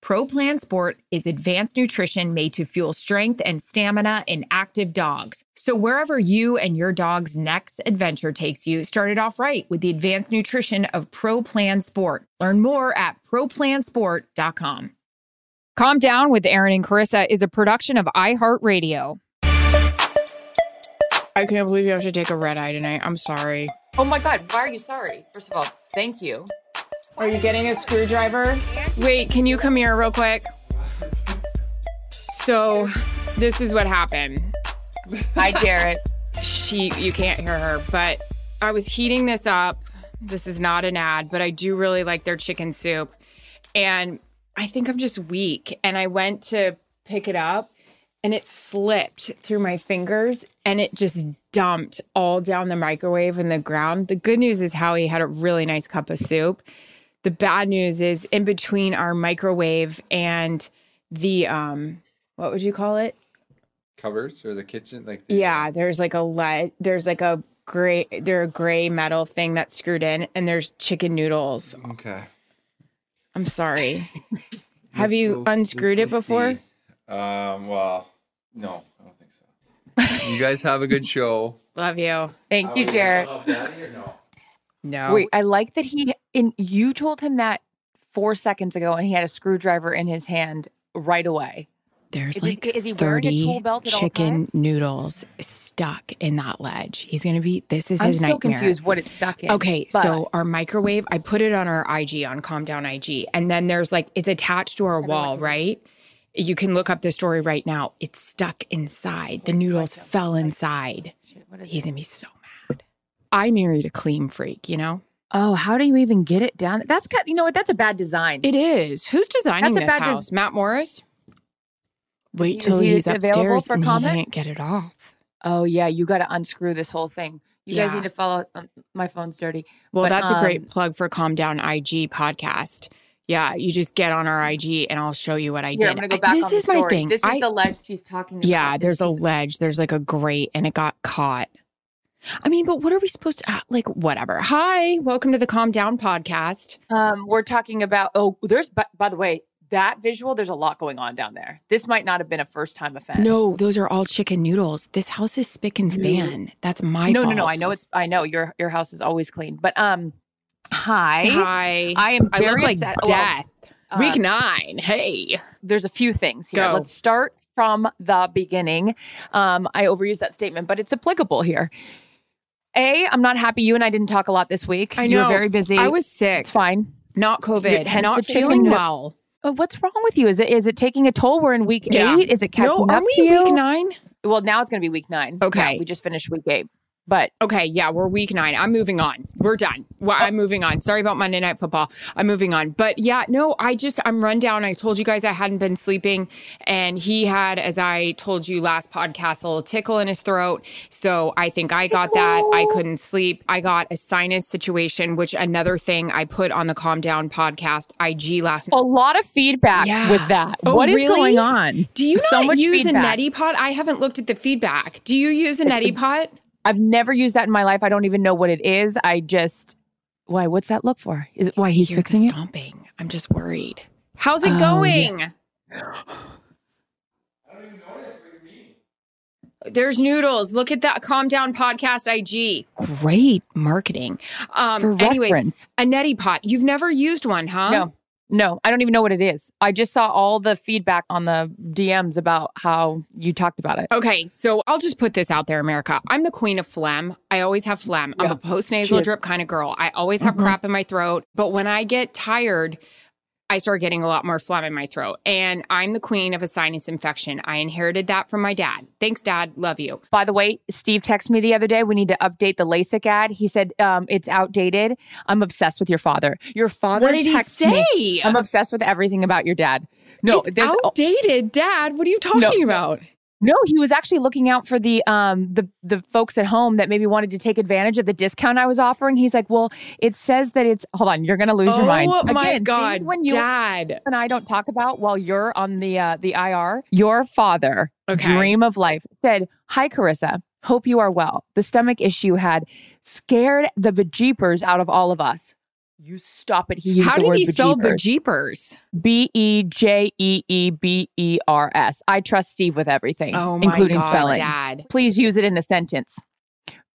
Pro Plan Sport is advanced nutrition made to fuel strength and stamina in active dogs. So, wherever you and your dog's next adventure takes you, start it off right with the advanced nutrition of Pro Plan Sport. Learn more at ProPlansport.com. Calm Down with Erin and Charissa is a production of iHeartRadio. I can't believe you have to take a red eye tonight. I'm sorry. Oh my God, why are you sorry? First of all, thank you. Are you getting a screwdriver? Wait, can you come here real quick? So, this is what happened. Hi, Jarret. She, you can't hear her, but I was heating this up. This is not an ad, but I do really like their chicken soup. And I think I'm just weak. And I went to pick it up and it slipped through my fingers and it just dumped all down the microwave in the ground. The good news is Howie had a really nice cup of soup. The bad news is in between our microwave and the um what would you call it? cupboards or the kitchen like the, Yeah, there's like a lead there's like a gray they're a gray metal thing that's screwed in and there's chicken noodles. okay I'm sorry. Have Let's you unscrewed it let's before? see. um well no i don't think so you guys have a good show Love you. Thank you, Jarret. no No. Wait, I like that he in you told him that four seconds ago and he had a screwdriver in his hand right away. There's Is like is he wearing a 30 tool belt chicken noodles stuck in that ledge. He's going to be, this is I'm his nightmare. I'm still confused what it's stuck in. Okay, but- so our microwave, I put it on our IG, on Calm Down IG. And then there's like, it's attached to our wall, right? You can look up the story right now. It's stuck inside. The noodles fell inside. He's going to be so mad. I married a clean freak, you know? Oh, how do you even get it down? That's got you know what? That's a bad design. It is. Who's designing That's a this bad des- house? Matt Morris? Wait till he he's available upstairs for and comment? he can't get it off. oh yeah, you got to unscrew this whole thing. You guys need to follow. on- My phone's dirty. Well, But, that's a um, great plug for Calm Down IG podcast. Yeah, you just get on our IG and I'll show you what I Here, did. I'm go I- this is my thing. This is I- the ledge she's talking about. yeah, there's a ledge. There's like a grate and it got caught. I mean, but what are we supposed to ah, like? Whatever. Hi, welcome to the Calm Down podcast. Um, we're talking about. Oh, there's. By, by the way, that visual. There's a lot going on down there. This might not have been a first time offense. No, those are all chicken noodles. This house is spick and span. That's my no, fault. no, no. I know it's. I know your your house is always clean. But um, hi. Hi, I am I look like upset. Well, death. uh, Week nine. Hey. there's a few things here. Go. Let's start from the beginning. Um, I overuse that statement, but it's applicable here. A, I'm not happy you and I didn't talk a lot this week. I know. You were very busy. I was sick. It's fine. Not COVID. hence not feeling well. Uh, what's wrong with you? Is it is it taking a toll? We're in week Yeah. eight. Is it catching No, up are we to you? week nine? Well, now it's going to be week nine. Okay. Yeah, we just finished week eight. But Okay, yeah, we're week nine. I'm moving on. We're done. Well, I'm moving on. Sorry about Monday Night Football. I'm moving on. But yeah, no, I just, I'm run down. I told you guys I hadn't been sleeping. And he had, as I told you last podcast, a little tickle in his throat. So I think I got that. I couldn't sleep. I got a sinus situation, which another thing I put on the Calm Down podcast IG last a lot of feedback Yeah. with that. Oh, what is really? going on? Do you so not much use feedback. a neti pot? I haven't looked at the feedback. Do you use a neti pot? I've never used that in my life. I don't even know what it is. I just why? What's that look for? Is it why he's Hear the fixing it? stomping. I'm just worried. How's it Oh, going? There's noodles. Look at that Calm Down Podcast IG. Great marketing. Um, For anyways, reference. a neti pot. You've never used one, huh? No, no, I don't even know what it is. I just saw all the feedback on the DMs about how you talked about it. Okay, so I'll just put this out there, America. I'm the queen of phlegm. I always have phlegm. I'm a post nasal drip kind of girl. I always have Mhm. crap in my throat. But when I get tired, I start getting a lot more phlegm in my throat. And I'm the queen of a sinus infection. I inherited that from my dad. Thanks, Dad. Love you. By the way, Steve texted me the other day. We need to update the LASIK ad. He said um, it's outdated. I'm obsessed with your father. Your father. What did he texted me- say? I'm obsessed with everything about your dad. No, it's outdated, Dad. What are you talking No. about? No, he was actually looking out for the um the the folks at home that maybe wanted to take advantage of the discount I was offering. He's like, "Well, it says that it's hold on, you're going to lose your mind." Oh my God, when you Dad. and I don't talk about while you're on the uh, the IR, your father, Okay. dream of life, said, "Hi, Charissa. Hope you are well. The stomach issue had scared the bejeepers out of all of us." You stop it. He used How the did word he spell bejeepers. B E J E E B E R S. I trust Steve with everything, Oh my including God, spelling. Dad. Please use it in a sentence.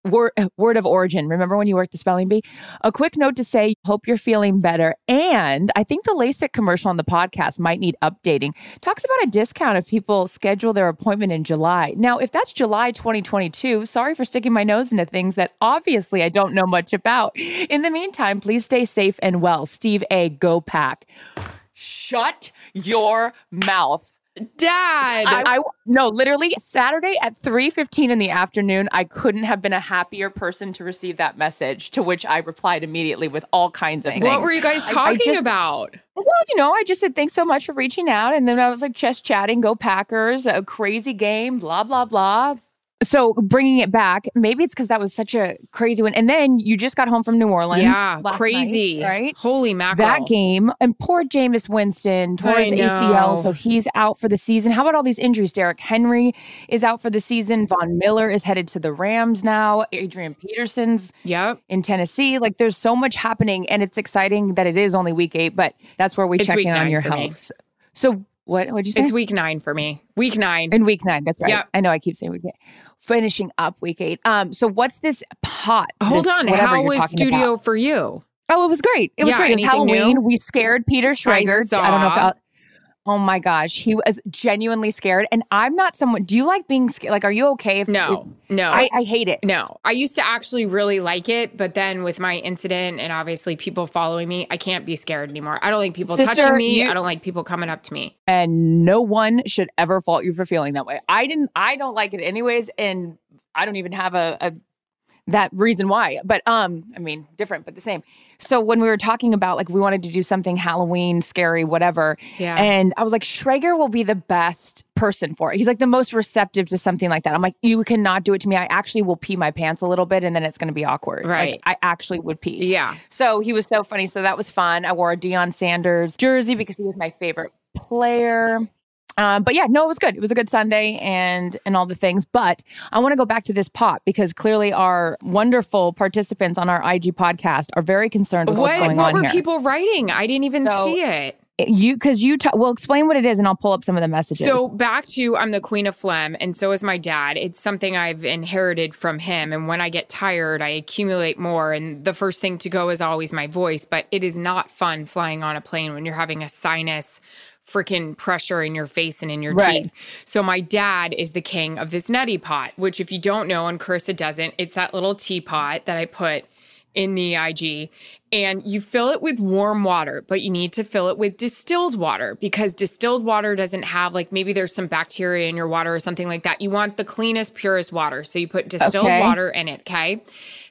Word, word of origin. Remember when you worked the spelling bee? A quick note to say, hope you're feeling better. And I think the LASIK commercial on the podcast might need updating. Talks about a discount if people schedule their appointment in July. Now, if that's July 2022, sorry for sticking my nose into things that obviously I don't know much about. In the meantime, please stay safe and well. Steve A. Go Pack. Shut your mouth. Dad. I, I no, literally Saturday at 3:15 in the afternoon, I couldn't have been a happier person to receive that message, to which I replied immediately with all kinds of things. what were you guys I- I talking just- about? Well, you know, I just said thanks so much for reaching out, and then I was like just chatting, go Packers, a crazy game, blah blah blah. So bringing it back, maybe it's because that was such a crazy one, and then you just got home from New Orleans, Yeah, crazy. night, right? Holy mackerel. That game and poor Jameis Winston tore his. ACL, so he's out for the season. How about all these injuries? Derrick Henry is out for the season. Von Miller is headed to the Rams now. Adrian Peterson's Yep. in Tennessee. Like there's so much happening, and it's exciting that it is only week eight, but that's where we It's check in on your for me. health. So what? What'd you say? It's week nine for me. Week nine. And week nine. That's right. Yep. I know. I keep saying week eight. Finishing up week eight. Um. So what's this pot? Hold this on. How was studio about? for you? Oh, it was great. It was Yeah, great. It was anything new? Halloween. We scared Peter Schrager. saw. don't know if I'll, Oh my gosh, he was genuinely scared. And I'm not someone. Do you like being scared? Like, are you okay? If No, no. I, I hate it. no, I used to actually really like it, but then with my incident and obviously people following me, I can't be scared anymore. I don't like people Sister, touching me. you- I don't like people coming up to me. and no one should ever fault you for feeling that way. I didn't. I don't like it anyways, and I don't even have a, a that reason why. But um, I mean, different but the same. So when we were talking about like we wanted to do something Halloween, scary, whatever, Yeah. and I was like, Schrager will be the best person for it. He's like the most receptive to something like that. I'm like, you cannot do it to me. I actually will pee my pants a little bit, and then it's going to be awkward. Like, Right. I actually would pee. yeah. So he was so funny. So that was fun. I wore a Deion Sanders jersey because he was my favorite player. Um, but yeah, no, it was good. It was a good Sunday and and all the things. But I want to go back to this pot because clearly our wonderful participants on our IG podcast are very concerned with what's What, going what on were here. people writing? I didn't even So- see it. you because you ta- well explain what it is and I'll pull up some of the messages. So back to I'm the queen of phlegm, and so is my dad. It's something I've inherited from him. And when I get tired, I accumulate more. And the first thing to go is always my voice. But it is not fun flying on a plane when you're having a sinus freaking pressure in your face and in your Right. teeth. So my dad is the king of this neti pot, which if you don't know, and Charissa doesn't, it's that little teapot that I put in the IG and you fill it with warm water, but you need to fill it with distilled water because distilled water doesn't have like maybe there's some bacteria in your water or something like that. You want the cleanest, purest water. So you put distilled Okay. water in it, okay?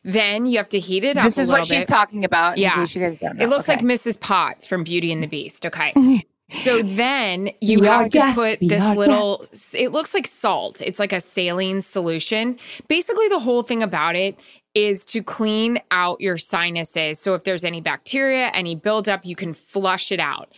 Then you have to heat it up. This is what little she's bit. talking about. Yeah. you guys. It looks Okay. like Mrs. Potts from Beauty and the Beast. Okay. so then you have to put this little, it looks like salt. It's like a saline solution. Basically, the whole thing about it is to clean out your sinuses. So if there's any bacteria, any buildup, you can flush it out.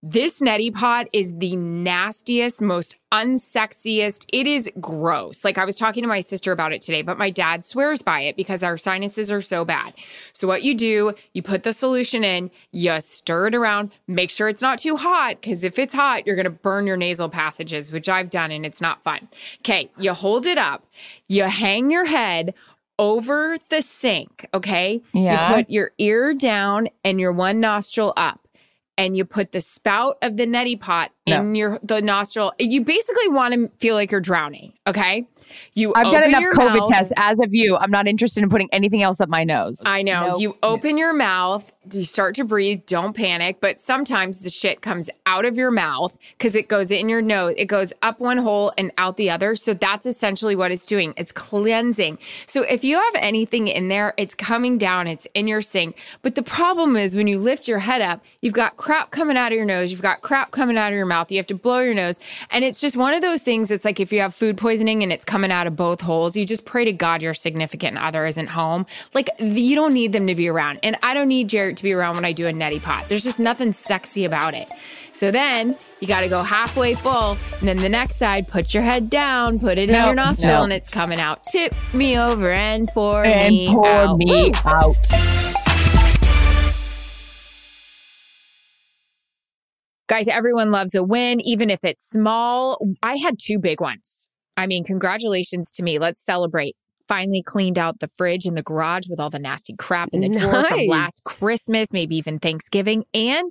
This neti pot is the nastiest, most unsexiest. It is gross. Like I was talking to my sister about it today, but my dad swears by it because our sinuses are so bad. So what you do, you put the solution in, you stir it around, make sure it's not too hot because if it's hot, you're going to burn your nasal passages, which I've done and it's not fun. Okay, you hold it up, you hang your head over the sink, okay? Yeah. You put your ear down and your one nostril up and you put the spout of the neti pot in your the nostril. You basically want to feel like you're drowning. Okay, you. I've done enough COVID mouth. tests. As of you, I'm not interested in putting anything else up my nose. I know. Nope. You open your mouth, you start to breathe, don't panic, but sometimes the shit comes out of your mouth because it goes in your nose. It goes up one hole and out the other. So that's essentially what it's doing. It's cleansing. So if you have anything in there, it's coming down, it's in your sink. But the problem is when you lift your head up, you've got crap coming out of your nose, you've got crap coming out of your mouth, you have to blow your nose. And it's just one of those things. It's like if you have food poisoning and it's coming out of both holes, you just pray to God your significant other isn't home. Like you don't need them to be around. And I don't need Jarret to be around when I do a neti pot. There's just nothing sexy about it. So then you got to go halfway full. And then the next side, put your head down, put it in your nostril, no. and it's coming out. Tip me over and pour and me pour out. me Woo! out. Guys, everyone loves a win, even if it's small. I had two big ones. I mean, congratulations to me. Let's celebrate. Finally cleaned out the fridge in the garage with all the nasty crap in the drawer from last Christmas, maybe even Thanksgiving. And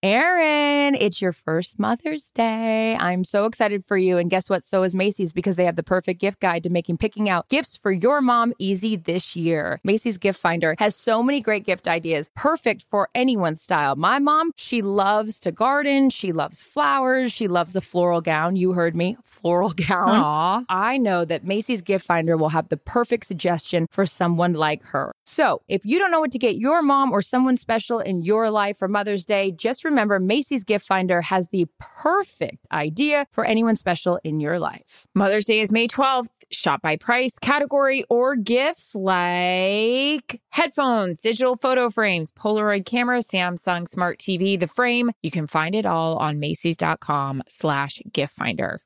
Erin, it's your first Mother's Day. I'm so excited for you. And guess what? So is Macy's because they have the perfect gift guide to making picking out gifts for your mom easy this year. Macy's Gift Finder has so many great gift ideas, perfect for anyone's style. My mom, she loves to garden, she loves flowers, she loves a floral gown. You heard me, floral gown. Aw. I know that Macy's Gift Finder will have the perfect suggestion for someone like her. So, if you don't know what to get your mom or someone special in your life for Mother's Day, just remember Macy's Gift Finder has the perfect idea for anyone special in your life. Mother's Day is May 12th. Shop by price, category, or gifts like headphones, digital photo frames, Polaroid camera, Samsung Smart TV, the frame. You can find it all on Macy's.com slash gift finder.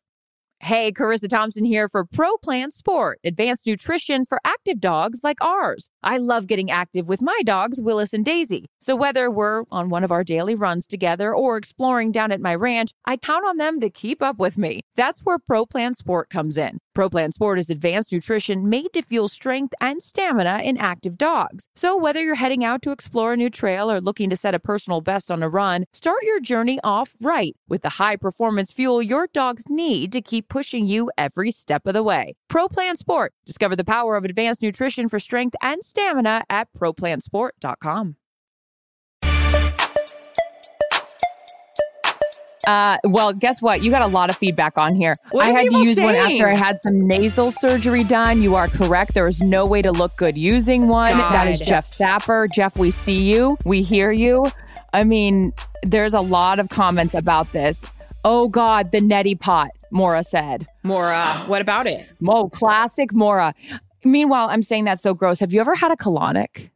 Hey, Charissa Thompson here for Pro Plan Sport, advanced nutrition for active dogs like ours. I love getting active with my dogs, Willis and Daisy. So whether we're on one of our daily runs together or exploring down at my ranch, I count on them to keep up with me. That's where Pro Plan Sport comes in. Pro Plan Sport is advanced nutrition made to fuel strength and stamina in active dogs. So whether you're heading out to explore a new trail or looking to set a personal best on a run, start your journey off right with the high performance fuel your dogs need to keep pushing you every step of the way. Pro Plan Sport. Discover the power of advanced nutrition for strength and stamina at ProPlansport.com. Uh, well, guess what? You got a lot of feedback on here. What I had to use one after I had some nasal surgery done. You are correct. There is no way to look good using one. That is Jeff Sapper. Jeff, we see you. We hear you. I mean, there's a lot of comments about this. Oh God, the neti pot, Mora said. Mora, what about it? Mo, classic Mora. Meanwhile, I'm saying that's so gross. Have you ever had a colonic?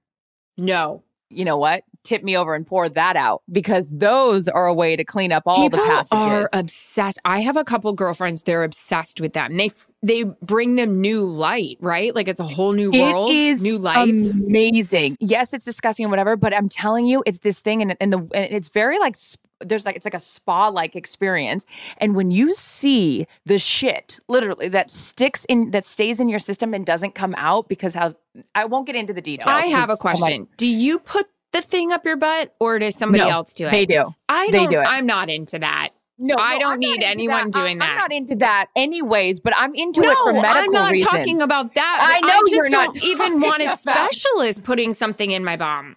No. you know what? Tip me over and pour that out because those are a way to clean up all People the passages. are obsessed. I have a couple girlfriends; they're obsessed with them. They they bring them new light, right? Like it's a whole new world, It is new life. amazing. Yes, it's disgusting and whatever, but I'm telling you, it's this thing, and and the and it's very like there's like it's like a spa like experience. And when you see the shit, literally that sticks in that stays in your system and doesn't come out because how I won't get into the details. I have a like, oh question. do you put the thing up your butt, or does somebody No, else do it? They do. I they don't. do it. I'm not into that. No, I don't I'm need anyone that. doing that. I'm not into that, anyways. But I'm into no, it for medical I'm not reasons. talking about that. I know I just you're not don't even want a specialist putting something in my bum.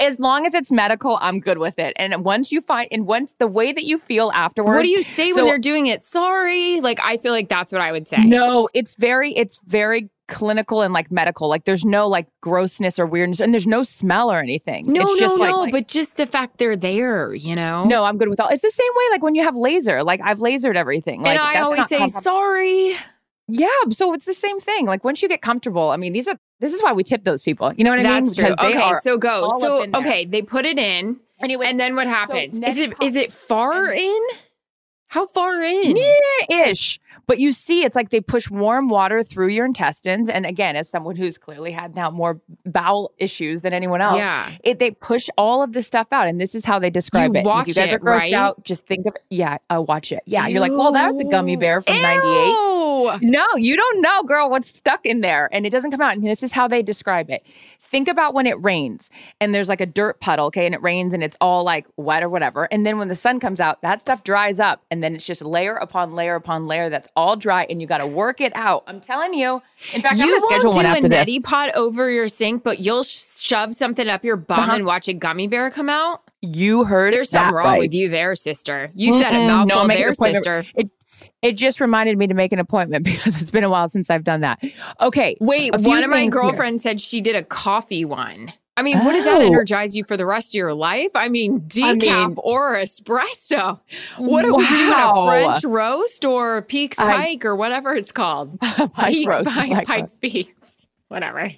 as long as it's medical, I'm good with it. And once you find, and once the way that you feel afterwards, What do you say So- when they're doing it? Sorry. Like I feel like that's what I would say. No, it's very, it's very clinical and like medical. Like there's no like grossness or weirdness, and there's no smell or anything. No, it's no, like, no. like- but just the fact they're there, you know. no, I'm good with all. It's the same way like when you have laser. Like I've lasered everything. Like, and I that's always say comprom- sorry. yeah. So it's the same thing. Like once you get comfortable, I mean, these are this is why we tip those people. You know what I mean? That's true. Because Okay, so go. So up in there. okay, they put it in, anyway. and then what happens? next is it part- is it far in? How far in? Yeah, ish. But you see, it's like they push warm water through your intestines. And again, as someone who's clearly had now more bowel issues than anyone else, Yeah. it, they push all of this stuff out. And this is how they describe You it. watch if you guys it, are grossed right? out, just think of it. Yeah, uh, watch it. Yeah, you're like, well, that's a gummy bear from 98. No, you don't know, girl, what's stuck in there. And it doesn't come out. And this is how they describe it. Think about when it rains and there's like a dirt puddle, okay, and it rains and it's all like wet or whatever. And then when the sun comes out, that stuff dries up. And then it's just layer upon layer upon layer that's all dry and you got to work it out. I'm telling you. In fact, I'm You going to schedule one do a after neti pot over your sink, but you'll sh- shove something up your bum Uh-huh. and watch a gummy bear come out. You heard There's something wrong right. with you there, sister. You said a mouthful No, I'm there, sister. It, it just reminded me to make an appointment because it's been a while since I've done that. Okay. Wait, one of my things here. girlfriends said she did a coffee one. I mean, what does that Oh. energize you for the rest of your life? I mean, decaf mean- or espresso. What are we doing? A French roast or Peaks I- Pike or whatever it's called? Pike Peaks roast, Pike, Pike Pike's Peaks. Whatever.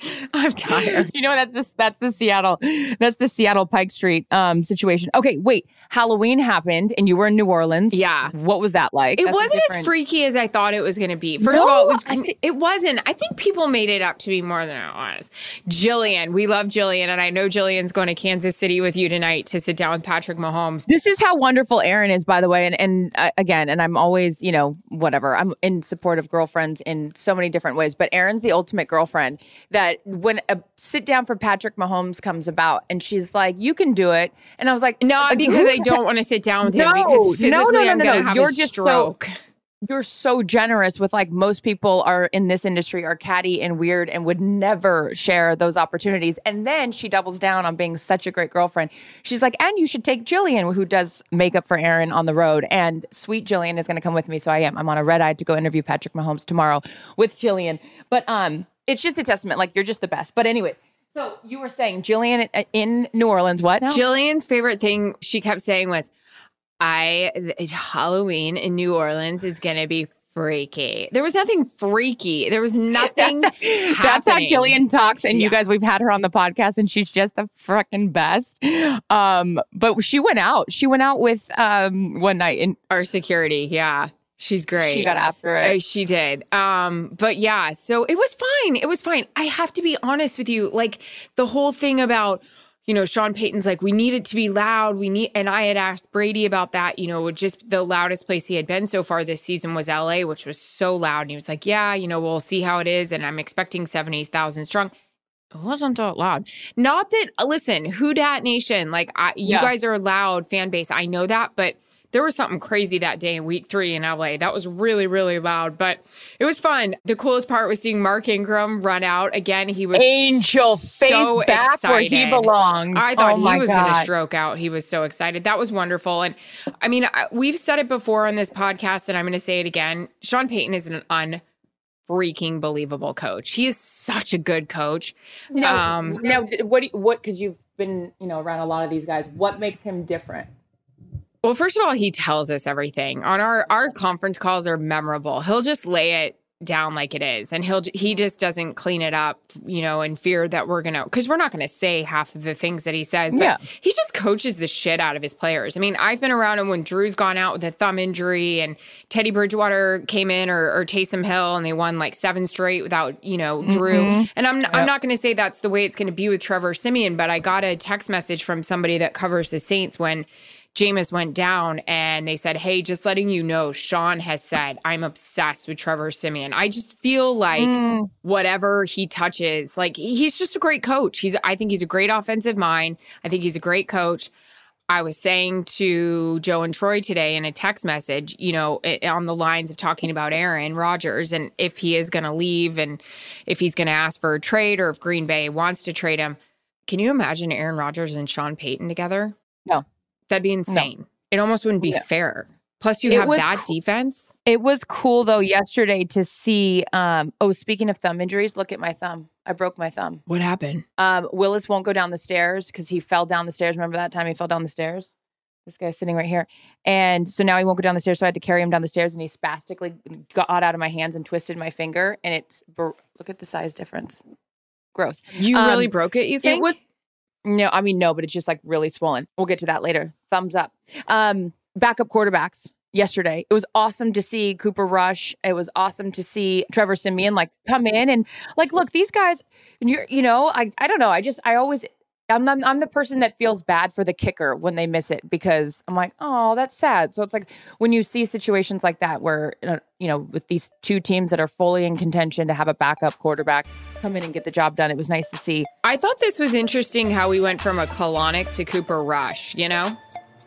I'm tired. You know that's the that's the Seattle that's the Seattle Pike Street um situation. Okay, wait. Halloween happened and you were in New Orleans. Yeah. What was that like? It That's wasn't as freaky as I thought it was going to be. First of all, it was I... it wasn't. I think people made it up to be more than it was. Jillian, we love Jillian, and I know Jillian's going to Kansas City with you tonight to sit down with Patrick Mahomes. This is how wonderful Erin is, by the way. And and uh, again, and I'm always, you know, whatever. I'm in support of girlfriends in so many different ways. But Erin's the ultimate girlfriend. That when a sit down for Patrick Mahomes comes about, and she's like, "You can do it," and I was like, "No, because I don't want to sit down with him, because physically no, no, I'm no, going to no. have You're a just so- stroke. you're so generous with like most people are in this industry are catty and weird and would never share those opportunities. And then she doubles down on being such a great girlfriend. She's like, and you should take Jillian, who does makeup for Erin on the road. And sweet Jillian is going to come with me. So I am. I'm on a red eye to go interview Patrick Mahomes tomorrow with Jillian. But um, it's just a testament. Like you're just the best. But anyways, so you were saying Jillian in New Orleans. What? now? Jillian's favorite thing she kept saying was, "I th- Halloween in New Orleans is going to be." Freaky. There was nothing freaky. There was nothing. That's, that's how. Jillian talks. And Yeah. you guys, we've had her on the podcast and she's just the freaking best. Um, but she went out. She went out with um one night in Our security, yeah, she's great. she got after it. she did. Um, but yeah, so it was fine. It was fine. I have to be honest with you. Like the whole thing about, you know, Sean Payton's like, we need it to be loud. We need, and I had asked Brady about that. You know, just the loudest place he had been so far this season was LA, which was so loud. And he was like, yeah, you know, we'll see how it is. And I'm expecting 70,000 strong. It wasn't that loud. Not that, listen, Who Dat Nation, like, I, you Yeah. guys are a loud fan base. I know that, but there was something crazy that day in week three in LA. That was really, really loud, but it was fun. The coolest part was seeing Mark Ingram run out again. He was Angel face so back where he belongs. I thought oh he was going to stroke out. He was so excited. That was wonderful. And I mean, I, we've said it before on this podcast, and I'm going to say it again. Sean Payton is an unfreaking believable coach. He is such a good coach. Now, Um, now what? Do you, what? Because you've been, you know, around a lot of these guys. What makes him different? Well, first of all, he tells us everything. On our our conference calls are memorable. He'll just lay it down like it is and he'll he just doesn't clean it up you know in fear that we're gonna because we're not gonna say half of the things that he says but Yeah. he just coaches the shit out of his players i mean i've been around him when drew's gone out with a thumb injury and teddy bridgewater came in or, or taysom hill and they won like seven straight without you know drew mm-hmm. and i'm, I'm not gonna say that's the way it's gonna be with trevor siemian but i got a text message from somebody that covers the saints when Jameis went down and they said, Hey, just letting you know, Sean has said, I'm obsessed with Trevor Siemian. I just feel like Mm. whatever he touches, like he's just a great coach. He's, I think he's a great offensive mind. I think he's a great coach. I was saying to Joe and Troy today in a text message, you know, it, on the lines of talking about Aaron Rodgers and if he is going to leave and if he's going to ask for a trade or if Green Bay wants to trade him. Can you imagine Aaron Rodgers and Sean Payton together? No. That'd be insane. It almost wouldn't be Yeah. fair. Plus, you It have that cool. defense. It was cool though yesterday to see. Um, oh, speaking of thumb injuries, look at my thumb. I broke my thumb. What happened? Um, Willis won't go down the stairs because he fell down the stairs. Remember that time he fell down the stairs? This guy's sitting right here. And so now he won't go down the stairs. So I had to carry him down the stairs and he spastically got out of my hands and twisted my finger. And it's, look at the size difference. Gross. You Um, really broke it, you think? It was no, I mean no, but it's just like really swollen. We'll get to that later. Thumbs up. Um, backup quarterbacks yesterday. It was awesome to see Cooper Rush. It was awesome to see Trevor Siemian like come in and like look these guys. You're you know I I don't know. I just I always. I'm, I'm I'm the person that feels bad for the kicker when they miss it because I'm like, oh, that's sad. So it's like when you see situations like that where uh, you know with these two teams that are fully in contention to have a backup quarterback come in and get the job done. It was nice to see. I thought this was interesting how we went from a colonic to Cooper Rush, you know?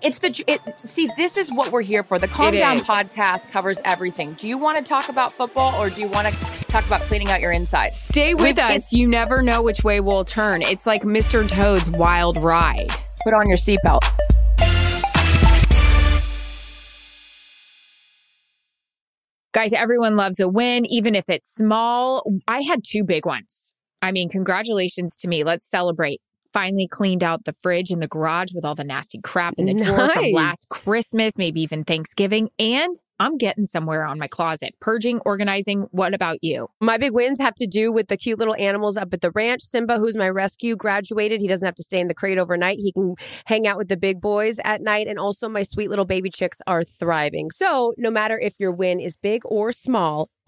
It's the it. See, this is what we're here for. The Calm It Down is. podcast covers everything. Do you want to talk about football or do you want to talk about cleaning out your insides? Stay with We've- us. You never know which way we'll turn. It's like Mr. Toad's wild ride. Put on your seatbelt. Guys, everyone loves a win, even if it's small. I had two big ones. I mean, congratulations to me. Let's celebrate. Finally cleaned out the fridge and the garage with all the nasty crap in the drawer from last Christmas, maybe even Thanksgiving. And I'm getting somewhere on my closet. Purging, organizing. What about you? My big wins have to do with the cute little animals up at the ranch. Simba, who's my rescue, graduated. He doesn't have to stay in the crate overnight. He can hang out with the big boys at night. And also, my sweet little baby chicks are thriving. So, no matter if your win is big or small,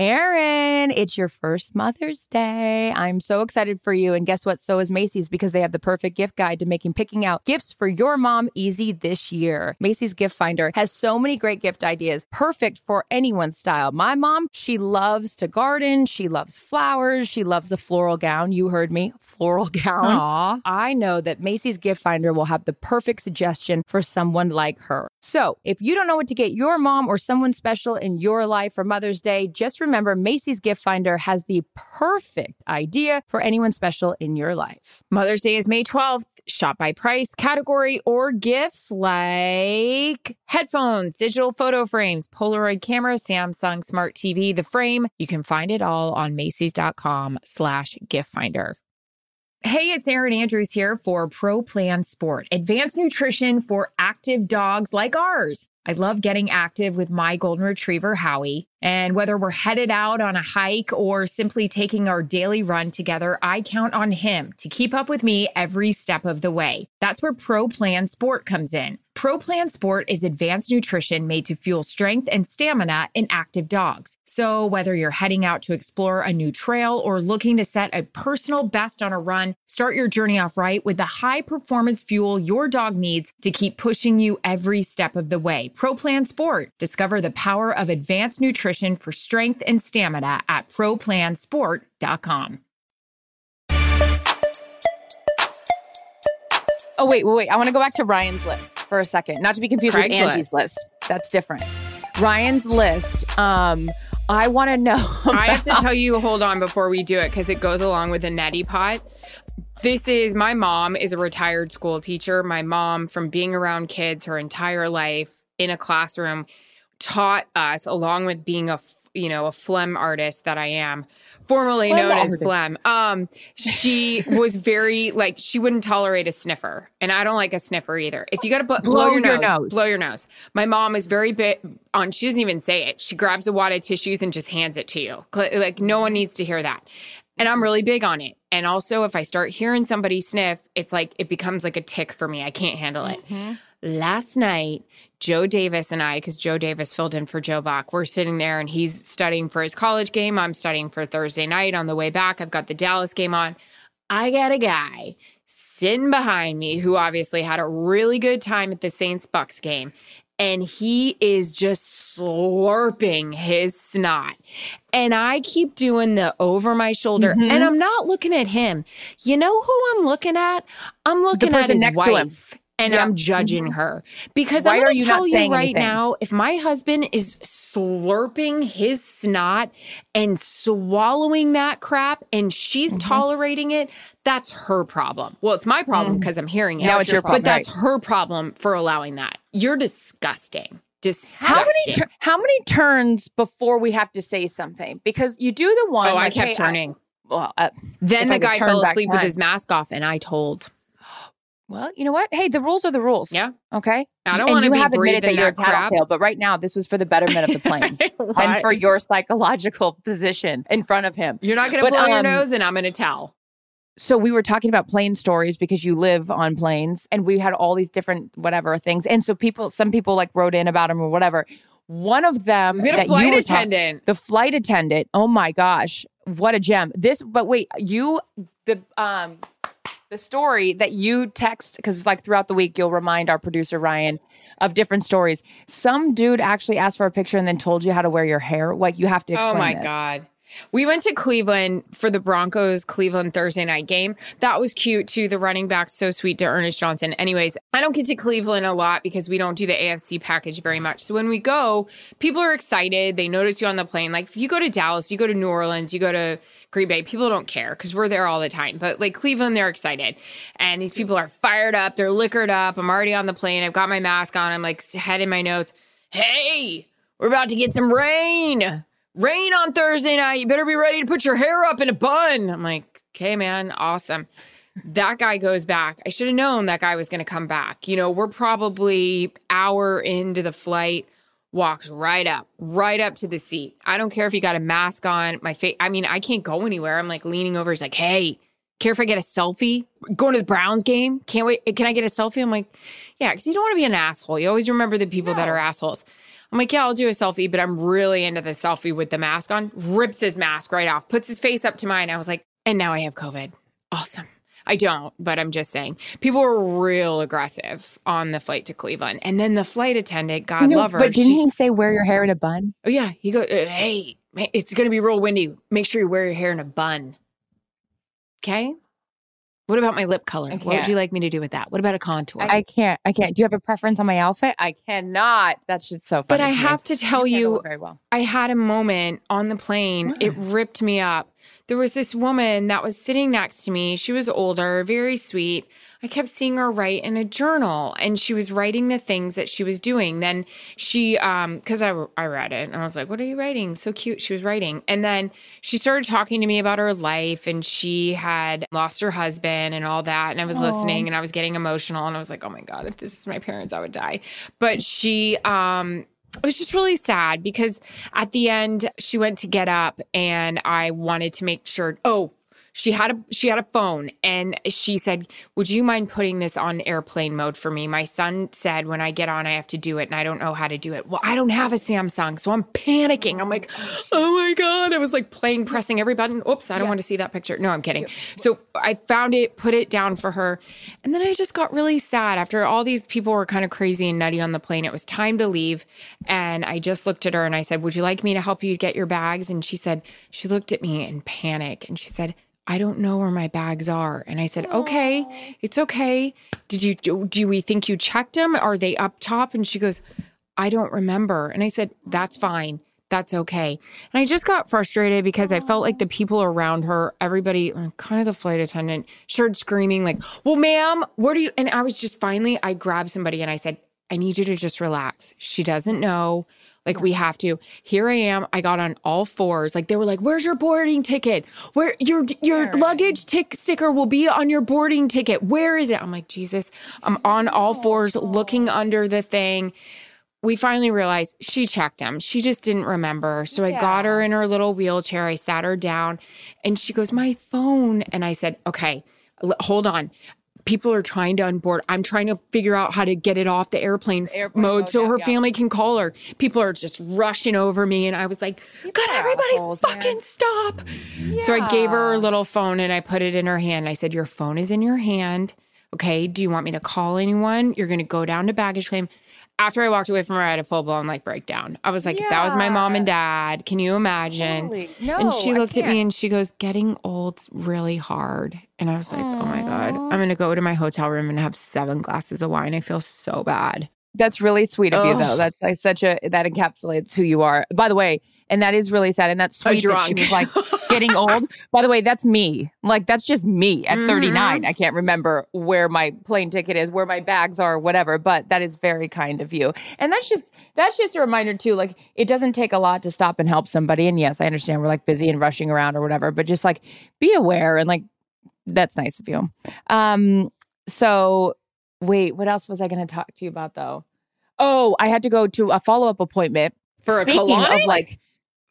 Erin, it's your first Mother's Day. I'm so excited for you. And guess what? So is Macy's because they have the perfect gift guide to making picking out gifts for your mom easy this year. Macy's Gift Finder has so many great gift ideas, perfect for anyone's style. My mom, she loves to garden. She loves flowers. She loves a floral gown. You heard me, floral gown. Aw. I know that Macy's Gift Finder will have the perfect suggestion for someone like her. So, if you don't know what to get your mom or someone special in your life for Mother's Day, just remember Macy's Gift Finder has the perfect idea for anyone special in your life. Mother's Day is May 12th. Shop by price, category, or gifts like headphones, digital photo frames, Polaroid camera, Samsung Smart TV, the frame. You can find it all on Macy's.com slash gift finder. Hey, it's Erin Andrews here for Pro Plan Sport, advanced nutrition for active dogs like ours. I love getting active with my golden retriever, Howie. And whether we're headed out on a hike or simply taking our daily run together, I count on him to keep up with me every step of the way. That's where Pro Plan Sport comes in. Pro Plan Sport is advanced nutrition made to fuel strength and stamina in active dogs. So, whether you're heading out to explore a new trail or looking to set a personal best on a run, start your journey off right with the high performance fuel your dog needs to keep pushing you every step of the way. Pro Plan Sport. Discover the power of advanced nutrition for strength and stamina at ProPlansport.com. Oh, wait, wait, wait. I want to go back to Ryan's list for a second, not to be confused with Angie's list. That's different. Ryan's list um, I want to know. I have to tell you, hold on before we do it because it goes along with the neti pot. This is my mom is a retired school teacher. My mom, from being around kids her entire life in a classroom, taught us, along with being a you know a phlegm artist that I am, formerly known as phlegm. Um, she was very like she wouldn't tolerate a sniffer, and I don't like a sniffer either. If you got to blow, Blow your, your nose, nose. blow your nose. My mom is very big on. She doesn't even say it. She grabs a wad of tissues and just hands it to you. Like no one needs to hear that. And I'm really big on it. And also, if I start hearing somebody sniff, it's like it becomes like a tick for me. I can't handle it. Last night, Joe Davis and I, because Joe Davis filled in for Joe Buck, we're sitting there and he's studying for his college game. I'm studying for Thursday night. On the way back, I've got the Dallas game on. I got a guy sitting behind me who obviously had a really good time at the Saints Bucks game. And he is just slurping his snot. And I keep doing the over my shoulder. Mhm. And I'm not looking at him. You know who I'm looking at? I'm looking at his next wife. And Yeah. I'm judging her because Why I'm are going you to tell you right anything? now if my husband is slurping his snot and swallowing that crap and she's Mm-hmm. tolerating it, that's her problem. Well, it's my problem because I'm hearing it. Now it's your problem, But that's her problem for allowing that. You're disgusting. Disgusting. How many tur- how many turns before we have to say something? Because you do the one. Oh, I kept hey, turning. well, uh, then the I guy fell asleep with his mask off, and I told. Well, you know what? Hey, the rules are the rules. Yeah. Okay. I don't want to have admitted that you're a tattletale, but right now this was for the betterment of the plane and for your psychological position in front of him. You're not going to blow your um, nose, and I'm going to tell. So we were talking about plane stories because you live on planes, and we had all these different whatever things. And so people, some people like wrote in about them or whatever. One of them We had a that flight you were ta- attendant. the flight attendant. Oh my gosh, what a gem! This, but wait, you the um the story that you text because like throughout the week you'll remind our producer Ryan of different stories. Some dude actually asked for a picture and then told you how to wear your hair. Like you have to. Oh explain Oh my. God. We went to Cleveland for the Broncos Cleveland Thursday night game. That was cute too. The running back so sweet to Ernest Johnson. Anyways, I don't get to Cleveland a lot because we don't do the AFC package very much. So when we go, people are excited. They notice you on the plane. Like if you go to Dallas, you go to New Orleans, you go to Green Bay, people don't care because we're there all the time. But like Cleveland, they're excited. And these people are fired up. They're liquored up. I'm already on the plane. I've got my mask on. I'm like head in my notes. Hey, we're about to get some rain. Rain on Thursday night. You better be ready to put your hair up in a bun. I'm like, okay, man, awesome. That guy goes back. I should have known that guy was going to come back. You know, we're probably hour into the flight. Walks right up, right up to the seat. I don't care if you got a mask on. My face. I mean, I can't go anywhere. I'm like leaning over. He's like, "Hey, care if I get a selfie? Going to the Browns game? Can't wait. Can I get a selfie?" I'm like, "Yeah," because you don't want to be an asshole. You always remember the people that are assholes. I'm like, yeah, I'll do a selfie, but I'm really into the selfie with the mask on. Rips his mask right off, puts his face up to mine. I was like, and now I have COVID. Awesome. I don't, but I'm just saying. People were real aggressive on the flight to Cleveland. And then the flight attendant, God No, love her. But didn't she- he say wear your hair in a bun? Oh, yeah. He goes, uh, hey, it's going to be real windy. Make sure you wear your hair in a bun. Okay. What about my lip color? What would you like me to do with that? What about a contour? I can't. I can't. Do you have a preference on my outfit? I cannot. That's just so funny. but I to me. have to tell You you, well. I had a moment on the plane. It mm. ripped me up. There was this woman that was sitting next to me. She was older, very sweet. I kept seeing her write in a journal and she was writing the things that she was doing. Then she, um, cause I, I read it and I was like, what are you writing? So cute. She was writing. And then she started talking to me about her life and she had lost her husband and all that. And I was listening and I was getting emotional and I was like, oh my God, if this is my parents, I would die. But she, um, it was just really sad because at the end she went to get up and I wanted to make sure oh she had a she had a phone and she said would you mind putting this on airplane mode for me? My son said when i get on i have to do it and i don't know how to do it. Well i don't have a samsung so i'm panicking. I'm like oh my god. I was like playing pressing every button. Oops i don't want to see that picture. No i'm kidding. So i found it put it down for her and then i just got really sad after all these people were kind of crazy and nutty on the plane. It was time to leave and i just looked at her and i said would you like me to help you get your bags? And she said she looked at me in panic and she said I don't know where my bags are. And I said, okay, it's okay. Did you, do, do we think you checked them? Are they up top? And she goes, I don't remember. And I said, that's fine. That's okay. And I just got frustrated because I felt like the people around her, everybody, uh, kind of the flight attendant, started screaming, like, Well, ma'am, what do you? And I was just finally, I grabbed somebody and I said, I need you to just relax. She doesn't know. Like we have to. Here I am. I got on all fours. Like they were like, "Where's your boarding ticket? Where your your luggage tick sticker will be on your boarding ticket. Where is it?" I'm like, "Jesus." I'm on all fours looking under the thing. We finally realized she checked him. She just didn't remember. So I got her in her little wheelchair. I sat her down and she goes, "My phone." And I said, "Okay, hold on." People are trying to onboard. I'm trying to figure out how to get it off the airplane, airplane mode mode, so yeah, her yeah. family can call her. People are just rushing over me. And I was like, God, everybody assholes, man. fucking stop. So I gave her a little phone and I put it in her hand. I said, Your phone is in your hand. Okay. Do you want me to call anyone? You're going to go down to baggage claim. After I walked away from her, I had a full blown like breakdown. I was like, That was my mom and dad. Can you imagine? Totally. No, and she looked at me and she goes, Getting old's really hard. And I was like, Oh my God. I'm going to go to my hotel room and have seven glasses of wine. I feel so bad. That's really sweet of you, though. That's like such a that encapsulates who you are. By the way, and that is really sad, and that's sweet that she was like getting old. By the way, that's me. Like that's just me at Mhm. 39. I can't remember where my plane ticket is, where my bags are, whatever. But that is very kind of you, and that's just that's just a reminder too. Like it doesn't take a lot to stop and help somebody. And yes, I understand we're like busy and rushing around or whatever, but just like be aware and like that's nice of you. Um, so wait, what else was I going to talk to you about though? Oh, I had to go to a follow up appointment For a Speaking colonic? of like,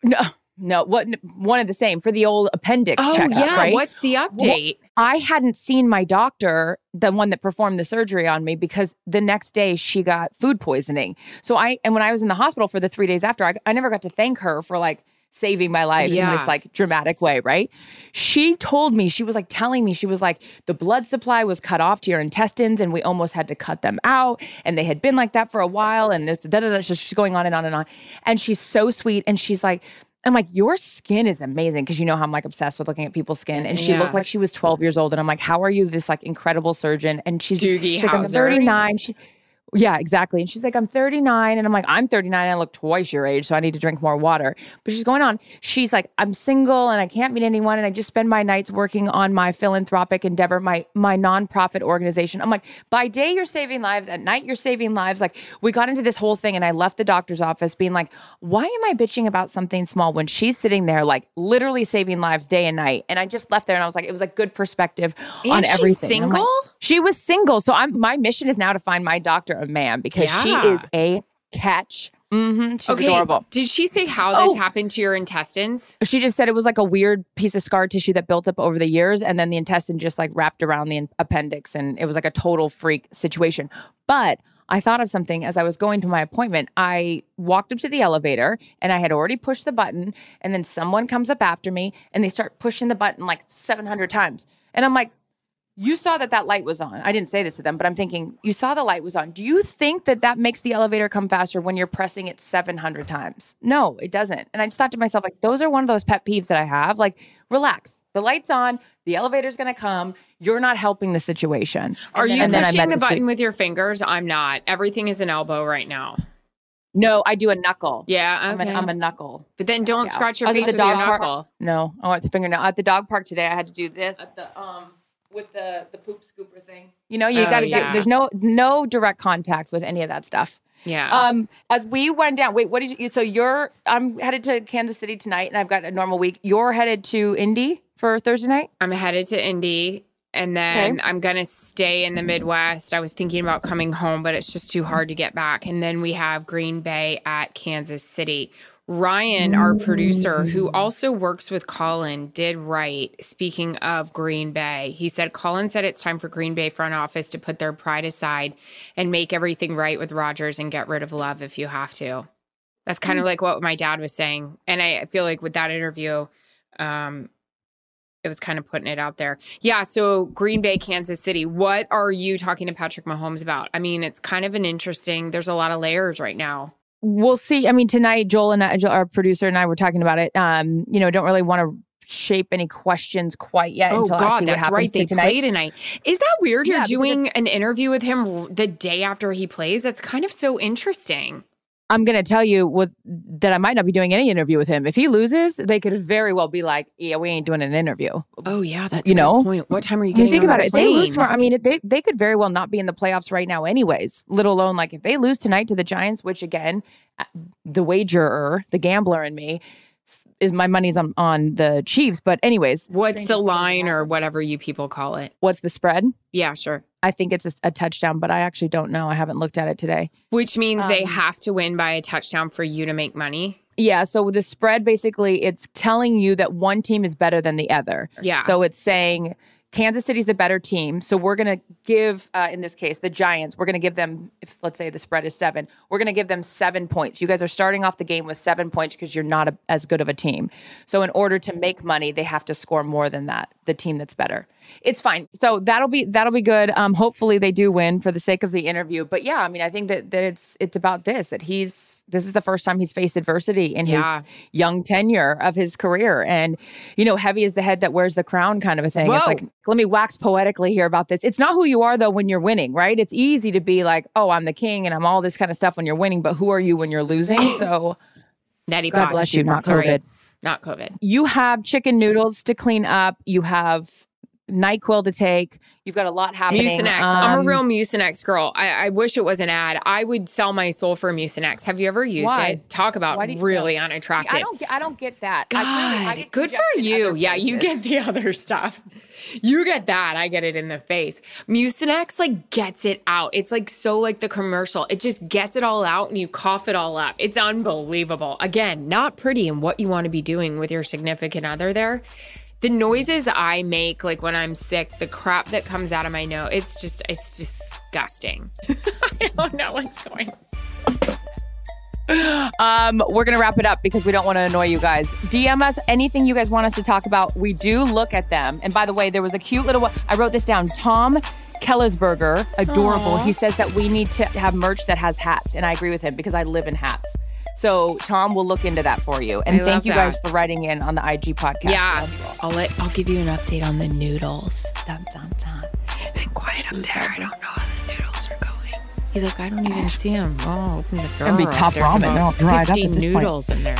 no, no, what one of the same for the old appendix Oh, checkup, yeah. right? What's the update? I hadn't seen my doctor, the one that performed the surgery on me, because the next day she got food poisoning. So I, and when I was in the hospital for the three days after, I, I never got to thank her for like saving my life in this like dramatic way, right? She told me, she was like telling me, she was like, the blood supply was cut off to your intestines and we almost had to cut them out. And they had been like that for a while. And this, da da da, she's going on and on and on. And she's so sweet. And she's like, I'm like, your skin is amazing because you know how I'm like obsessed with looking at people's skin. And she Yeah. looked like she was 12 years old. And I'm like, how are you this like incredible surgeon? And she's, Doogie she's like, I'm 39. She, yeah, exactly. And she's like, I'm 39. And I'm like, I'm 39 and I look twice your age. So I need to drink more water. But she's going on. She's like, I'm single and I can't meet anyone. And I just spend my nights working on my philanthropic endeavor, my my nonprofit organization. I'm like, by day you're saving lives, at night you're saving lives. Like we got into this whole thing and I left the doctor's office being like, why am I bitching about something small when she's sitting there like literally saving lives day and night? And I just left there and I was like, it was a good perspective on And she's everything. I'm like, single? she was single. So I'm my mission is now to find my doctor a man because she is a catch. hmm She's okay. adorable. Did she say how this Oh. happened to your intestines? She just said it was like a weird piece of scar tissue that built up over the years, and then the intestine just like wrapped around the appendix, and it was like a total freak situation. But I thought of something as I was going to my appointment. I walked up to the elevator, and I had already pushed the button, and then someone comes up after me, and they start pushing the button like 700 times, and I'm like. You saw that that light was on. I didn't say this to them, but I'm thinking, you saw the light was on. Do you think that that makes the elevator come faster when you're pressing it 700 times? No, it doesn't. And I just thought to myself, like, those are one of those pet peeves that I have. Like, relax. The light's on. The elevator's going to come. You're not helping the situation. Are And then- you and pushing the button with your fingers? I'm not. Everything is an elbow right now. No, I do a knuckle. Yeah, I'm, okay. an, I'm a knuckle. but then don't Yeah. scratch your face the with your dog park. knuckle. No, I want the fingernail. At the dog park today, I had to do this at the um with the the poop scooper thing. You know, you Oh, got to yeah. do. There's no no direct contact with any of that stuff. Yeah. Um, as we went down, wait, what did you? So you're, I'm headed to Kansas City tonight, and I've got a normal week. You're headed to Indy for Thursday night. I'm headed to Indy and then I'm going to stay in the Midwest. I was thinking about coming home, but it's just too hard to get back. And then we have Green Bay at Kansas City. Ryan, our producer, who also works with Colin, did write, speaking of Green Bay, he said, Colin said it's time for Green Bay front office to put their pride aside and make everything right with Rodgers and get rid of love if you have to. That's kind of like what my dad was saying. And I feel like with that interview, um, it was kind of putting it out there. Yeah. So Green Bay, Kansas City. What are you talking to Patrick Mahomes about? I mean, it's kind of an interesting. There's a lot of layers right now. We'll see. I mean, tonight, Joel and I, our producer and I were talking about it. Um, you know, don't really want to shape any questions quite yet Oh until I God, see what happens right. They to tonight. play tonight. Is that weird? Yeah, You're doing an interview with him the day after he plays. That's kind of so interesting. I'm going to tell you what, that I might not be doing any interview with him. If he loses, they could very well be like, "Yeah, we ain't doing an interview." Oh yeah, that's You know? point. What time are you I mean, think on about it. If they lose tomorrow, I mean, they they could very well not be in the playoffs right now, anyways. Let alone like if they lose tonight to the Giants, which again, uh, the wagerer, the gambler in me, is my money's on on the Chiefs. But anyways, What's the line or whatever you people call it? what's the spread? Yeah, sure. I think it's a, a touchdown, but I actually don't know. I haven't looked at it today. Which means they Um, have to win by a touchdown for you to make money. Yeah, so the spread basically it's telling you that one team is better than the other. Yeah. So it's saying Kansas City's the better team. So we're going to give, uh, in this case, the Giants, we're going to give them, if let's say the spread is seven, we're going to give them seven points. You guys are starting off the game with seven points because you're not a, as good of a team. So in order to make money, they have to score more than that, the team that's better. It's fine. So that'll be that'll be good. Um, hopefully they do win for the sake of the interview. But yeah, I mean, I think that that it's it's about this that he's this is the first time he's faced adversity in Yeah. his young tenure of his career, and you know, heavy is the head that wears the crown, kind of a thing. It's like let me wax poetically here about this. It's not who you are though when you're winning, right? It's easy to be like, oh, I'm the king and I'm all this kind of stuff when you're winning, but who are you when you're losing? So Nutty God bless you, not Sorry. COVID. Not COVID. You have chicken noodles to clean up. You have NyQuil to take. You've got a lot happening. Mucinex. I'm a Um, real Mucinex girl. I, I wish it was an ad. I would sell my soul for Mucinex. Have you ever used Why? it? Talk about Why do you- really no. unattractive. I don't get. I don't get that. I I God, get good for you. Yeah, you get the other stuff. You get that. I get it in the face. Mucinex like gets it out. It's like so like the commercial. It just gets it all out and you cough it all up. It's unbelievable. Again, not pretty in what you want to be doing with your significant other there. The noises I make like when I'm sick, the crap that comes out of my nose, it's just it's disgusting. I don't know what's going Um, we're gonna wrap it up because we don't want to annoy you guys. DM us anything you guys want us to talk about. We do look at them. And by the way, there was a cute little. one- I wrote this down. Tom Kellersberger, adorable. Aw. He says that we need to have merch that has hats, and I agree with him because I live in hats. So Tom will look into that for you. And I thank love you guys for writing in on the IG podcast. Yeah. love you all. I'll let I'll give you an update on the noodles. Dun, dun, dun. It's been quiet up there. I don't know how the noodles are going. He's like, I don't even see them. Oh, open the door. Gonna be top There's ramen. about They're all dried up 50 at this point. noodles in there.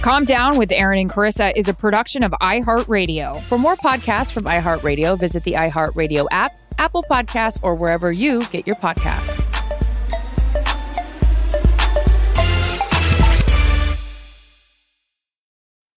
Calm Down with Erin and Charissa is a production of iHeartRadio. For more podcasts from iHeartRadio, visit the iHeartRadio app, Apple Podcasts, or wherever you get your podcasts.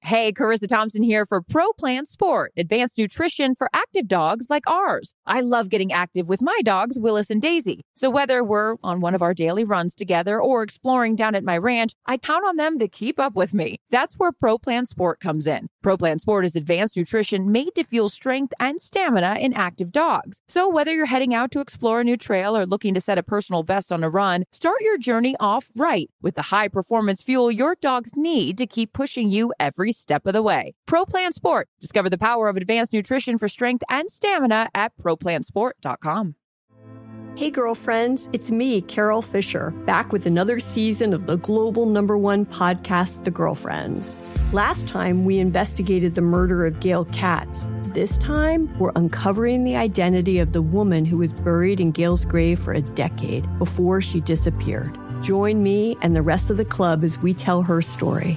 Hey, Charissa Thompson here for Pro Plan Sport, advanced nutrition for active dogs like ours. I love getting active with my dogs, Willis and Daisy. So whether we're on one of our daily runs together or exploring down at my ranch, I count on them to keep up with me. That's where Pro Plan Sport comes in. Pro Plan Sport is advanced nutrition made to fuel strength and stamina in active dogs. So whether you're heading out to explore a new trail or looking to set a personal best on a run, start your journey off right with the high performance fuel your dogs need to keep pushing you every step of the way. Pro Plan Sport. Discover the power of advanced nutrition for strength and stamina at ProPlansport.com. Hey, girlfriends, it's me, Carol Fisher, back with another season of the global number one podcast, The Girlfriends. Last time, we investigated the murder of Gail Katz. This time, we're uncovering the identity of the woman who was buried in Gail's grave for a decade before she disappeared. Join me and the rest of the club as we tell her story.